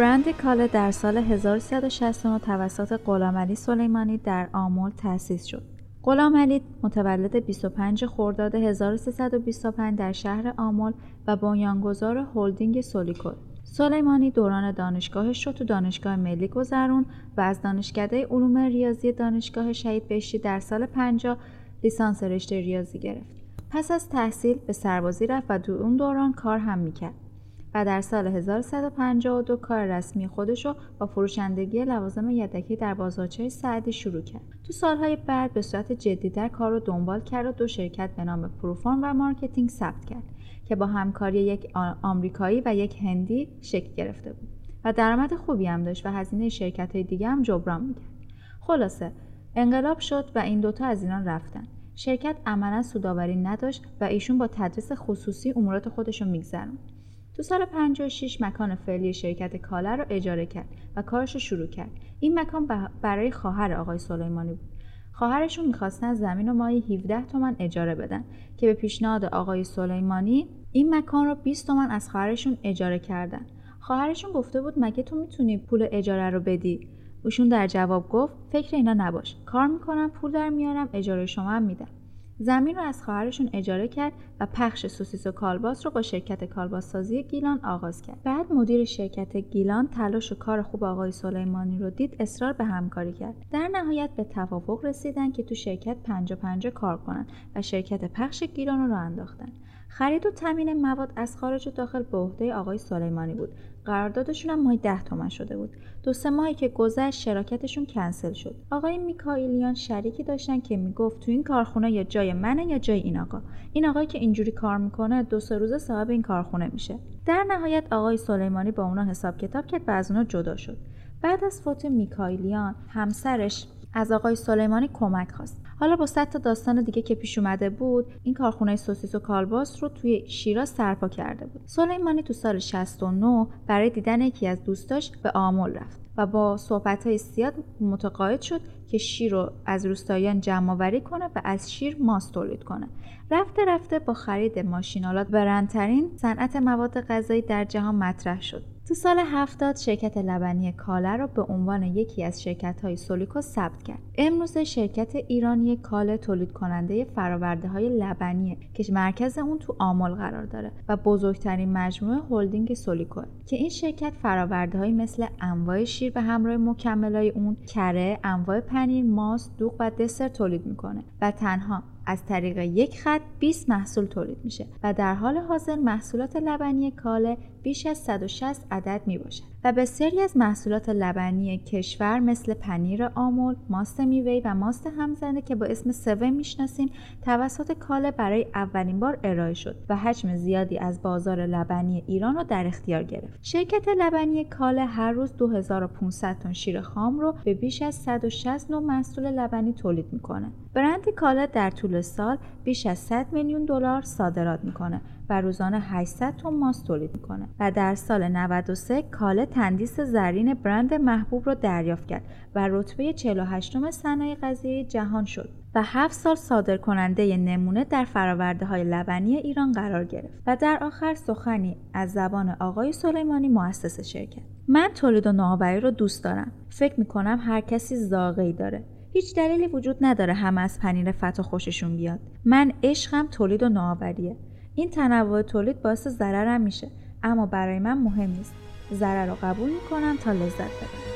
برند کاله در سال 1369 توسط غلامعلی سلیمانی در آمل تأسیس شد. غلامعلی متولد 25 خرداد 1325 در شهر آمل و بنیانگذار هلدینگ سولیکو سلیمانی دوران دانشگاهش رو تو دانشگاه ملی گذرون و از دانشکده علوم ریاضی دانشگاه شهید بهشتی در سال 50 لیسانس رشته ریاضی گرفت. پس از تحصیل به سربازی رفت و تو اون دوران کار هم می‌کرد. و در سال 1152 کار رسمی خودش رو با فروشندگی لوازم یدکی در بازارچه سعدی شروع کرد. تو سالهای بعد به صورت جدیتر کار رو دنبال کرد و دو شرکت به نام پروفارم و مارکتینگ ثبت کرد که با همکاری یک آمریکایی و یک هندی شکل گرفته بود و درآمد خوبی هم داشت و هزینه شرکت های دیگه هم جبران می‌کرد. خلاصه انقلاب شد و این دوتا از ایران رفتن. شرکت عملا سوداوری نداشت و ایشون با تدریس خصوصی امورات خودش رو. تو سال 56 مکان فعلی شرکت کاله رو اجاره کرد و کارش رو شروع کرد. این مکان برای خواهر آقای سلیمانی بود. خواهرشون می‌خواستن زمین رو ماهی 17 تومن اجاره بدن که به پیشنهاد آقای سلیمانی این مکان رو 20 تومن از خواهرشون اجاره کردن. خواهرشون گفته بود مگه تو می‌تونی پول اجاره رو بدی؟ اوشون در جواب گفت فکر اینا نباش. کار می‌کنم پول در میارم اجاره شما هم میدم. زمین رو از خواهرشون اجاره کرد و پخش سوسیس و کالباس رو با شرکت کالباس گیلان آغاز کرد. بعد مدیر شرکت گیلان تلاش و کار خوب آقای سلیمانی رو دید اصرار به همکاری کرد. در نهایت به توافق رسیدن که تو شرکت پنجا پنجا کار کنن و شرکت پخش گیلان رو راه انداختن. خرید و تامین مواد از خارج و داخل به عهده آقای سلیمانی بود. قراردادشون هم ماهی ده تومن شده بود. دو سه ماهی که گذشت شراکتشون کنسل شد. آقای میکائیلیان شریکی داشتن که می‌گفت تو این کارخونه یا جای منه یا جای این آقا. این آقایی که اینجوری کار می‌کنه دو سه روزه صاحب این کارخونه میشه. در نهایت آقای سلیمانی با اونا حساب کتاب کرد و از اونا جدا شد. بعد از فوت میکائیلیان همسرش از آقای سلیمانی کمک خواست. حالا با صد تا داستان دیگه که پیش اومده بود این کارخونه سوسیس و کالباس رو توی شیراز سرپا کرده بود. سلیمانی تو سال 69 برای دیدن یکی از دوستاش به آمل رفت و با صحبت های زیاد متقاعد شد که شیر رو از روستاییان جمع آوری کنه و از شیر ماست تولید کنه. رفته رفته با خرید ماشینالات برندترین صنعت مواد غذایی در جهان مطرح شد. تو سال 70 شرکت لبنی کاله را به عنوان یکی از شرکت های سولیکو ثبت کرد. امروز شرکت ایرانی کاله تولید کننده فراورده های لبنیه که مرکز اون تو آمل قرار داره و بزرگترین مجموعه هلدینگ سولیکو که این شرکت فراورده های مثل انواع شیر به همراه مکملای اون کره، انواع پنیر، ماست، دوغ و دسر تولید می‌کنه و تنها از طریق یک خط 20 محصول تولید میشه و در حال حاضر محصولات لبنی کاله بیش از 160 عدد می باشد و بسیاری از محصولات لبنی کشور مثل پنیر آمول، ماست میوه‌ای و ماست همزنده که با اسم سوه می‌شناسیم توسط کاله برای اولین بار ارائه شد و حجم زیادی از بازار لبنی ایران را در اختیار گرفت. شرکت لبنی کاله هر روز 2500 تن شیر خام رو به بیش از 160 نوع محصول لبنی تولید می‌کنه. برند کاله در طول سال بیش از 100 میلیون دلار صادرات می‌کنه و روزانه 800 تن ماست تولید می‌کنه. و در سال 93 کاله تندیس زرین برند محبوب را دریافت کرد و رتبه 48 م صنایع غذایی جهان شد و هفت سال صادر کننده نمونه در فراورده های لبنی ایران قرار گرفت و در آخر سخنی از زبان آقای سلیمانی مؤسس شرکت. من تولید و نوآوری رو دوست دارم. فکر می‌کنم هر کسی ذائقه‌ای داره. هیچ دلیلی وجود نداره همه از پنیر فتا خوششون بیاد. من عشقم تولید و نوآوریه. این تنوع تولید باعث ضررم میشه اما برای من مهم نیست. ضرر رو قبول می‌کنم تا لذت ببرم.